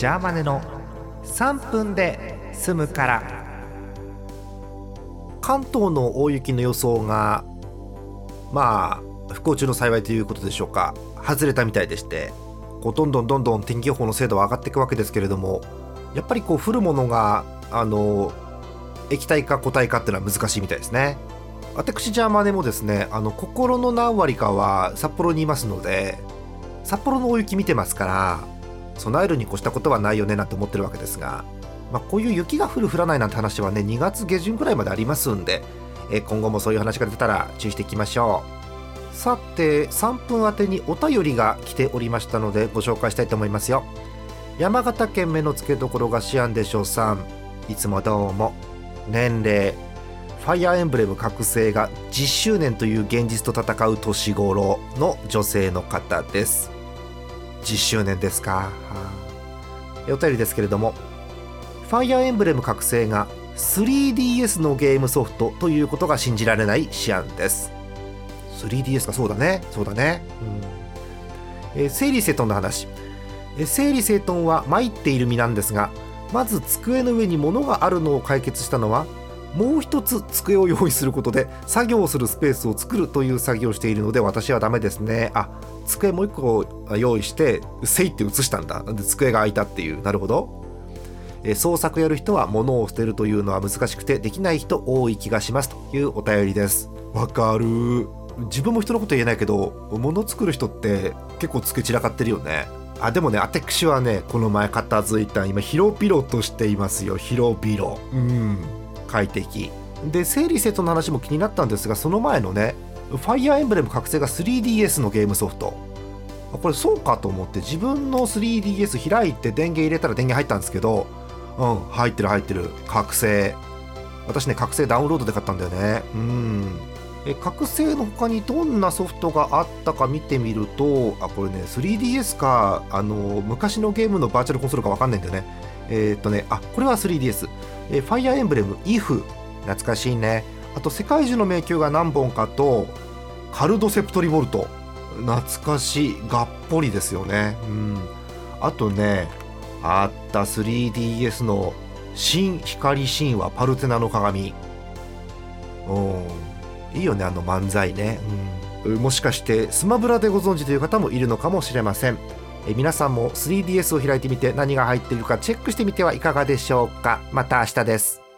ジャーマネの3分で済むから。関東の大雪の予想がまあ不幸中の幸いということでしょうか。外れたみたいでしてこうどんどんどんどん天気予報の精度は上がっていくわけですけれどもやっぱりこう降るものがあの液体か固体かっていうのは難しいみたいですね。私ジャーマネもですねあの心の何割かは札幌にいますので札幌の大雪見てますから備えるに越したことはないよねなんて思ってるわけですが、まあ、こういう雪が降る降らないなんて話はね2月下旬ぐらいまでありますんで、え今後もそういう話が出たら注意していきましょう。さて3分宛てにお便りが来ておりましたのでご紹介したいと思いますよ。山形県目の付けどころがシアンでしょうさん。いつもどうも。年齢。ファイアーエンブレム覚醒が10周年という現実と戦う年頃の女性の方です。10周年ですか、お便りですけれどもファイアーエンブレム覚醒が 3DS のゲームソフトということが信じられないシアンです。3DS か。そうだね。そうだね、うん。え、整理整頓の話、え、整理整頓は参っている身なんですがまず机の上に物があるのを解決したのはもう一つ机を用意することで作業をするスペースを作るという作業をしているので私はダメですね。あ机もう一個用意してせいって写したんだ。で机が空いたっていう。なるほど。え創作やる人は物を捨てるというのは難しくてできない人多い気がしますというお便りです。わかる。自分も人のこと言えないけど物作る人って結構机散らかってるよね。あでもね私はねこの前片付いた今広々としていますよ。広々うん快適。で整理整頓の話も気になったんですがその前のねファイアーエンブレム覚醒が 3DS のゲームソフト。これそうかと思って自分の 3DS 開いて電源入れたら電源入ったんですけどうん入ってる入ってる。覚醒。私ね覚醒ダウンロードで買ったんだよね。うん。え覚醒の他にどんなソフトがあったか見てみるとあこれね 3DS かあの昔のゲームのバーチャルコンソールか分かんないんだよね。えー、っとねあこれは 3DS えファイアーエンブレム IF 懐かしいね。あと世界中の迷宮が何本かとカルドセプトリボルト。懐かしい。がっぽりですよね。うん。あとねあった 3DS の新光神話パルテナの鏡。うん。いいよねあの漫才ね、うん、もしかしてスマブラでご存知という方もいるのかもしれません。え皆さんも 3DS を開いてみて何が入っているかチェックしてみてはいかがでしょうか。また明日です。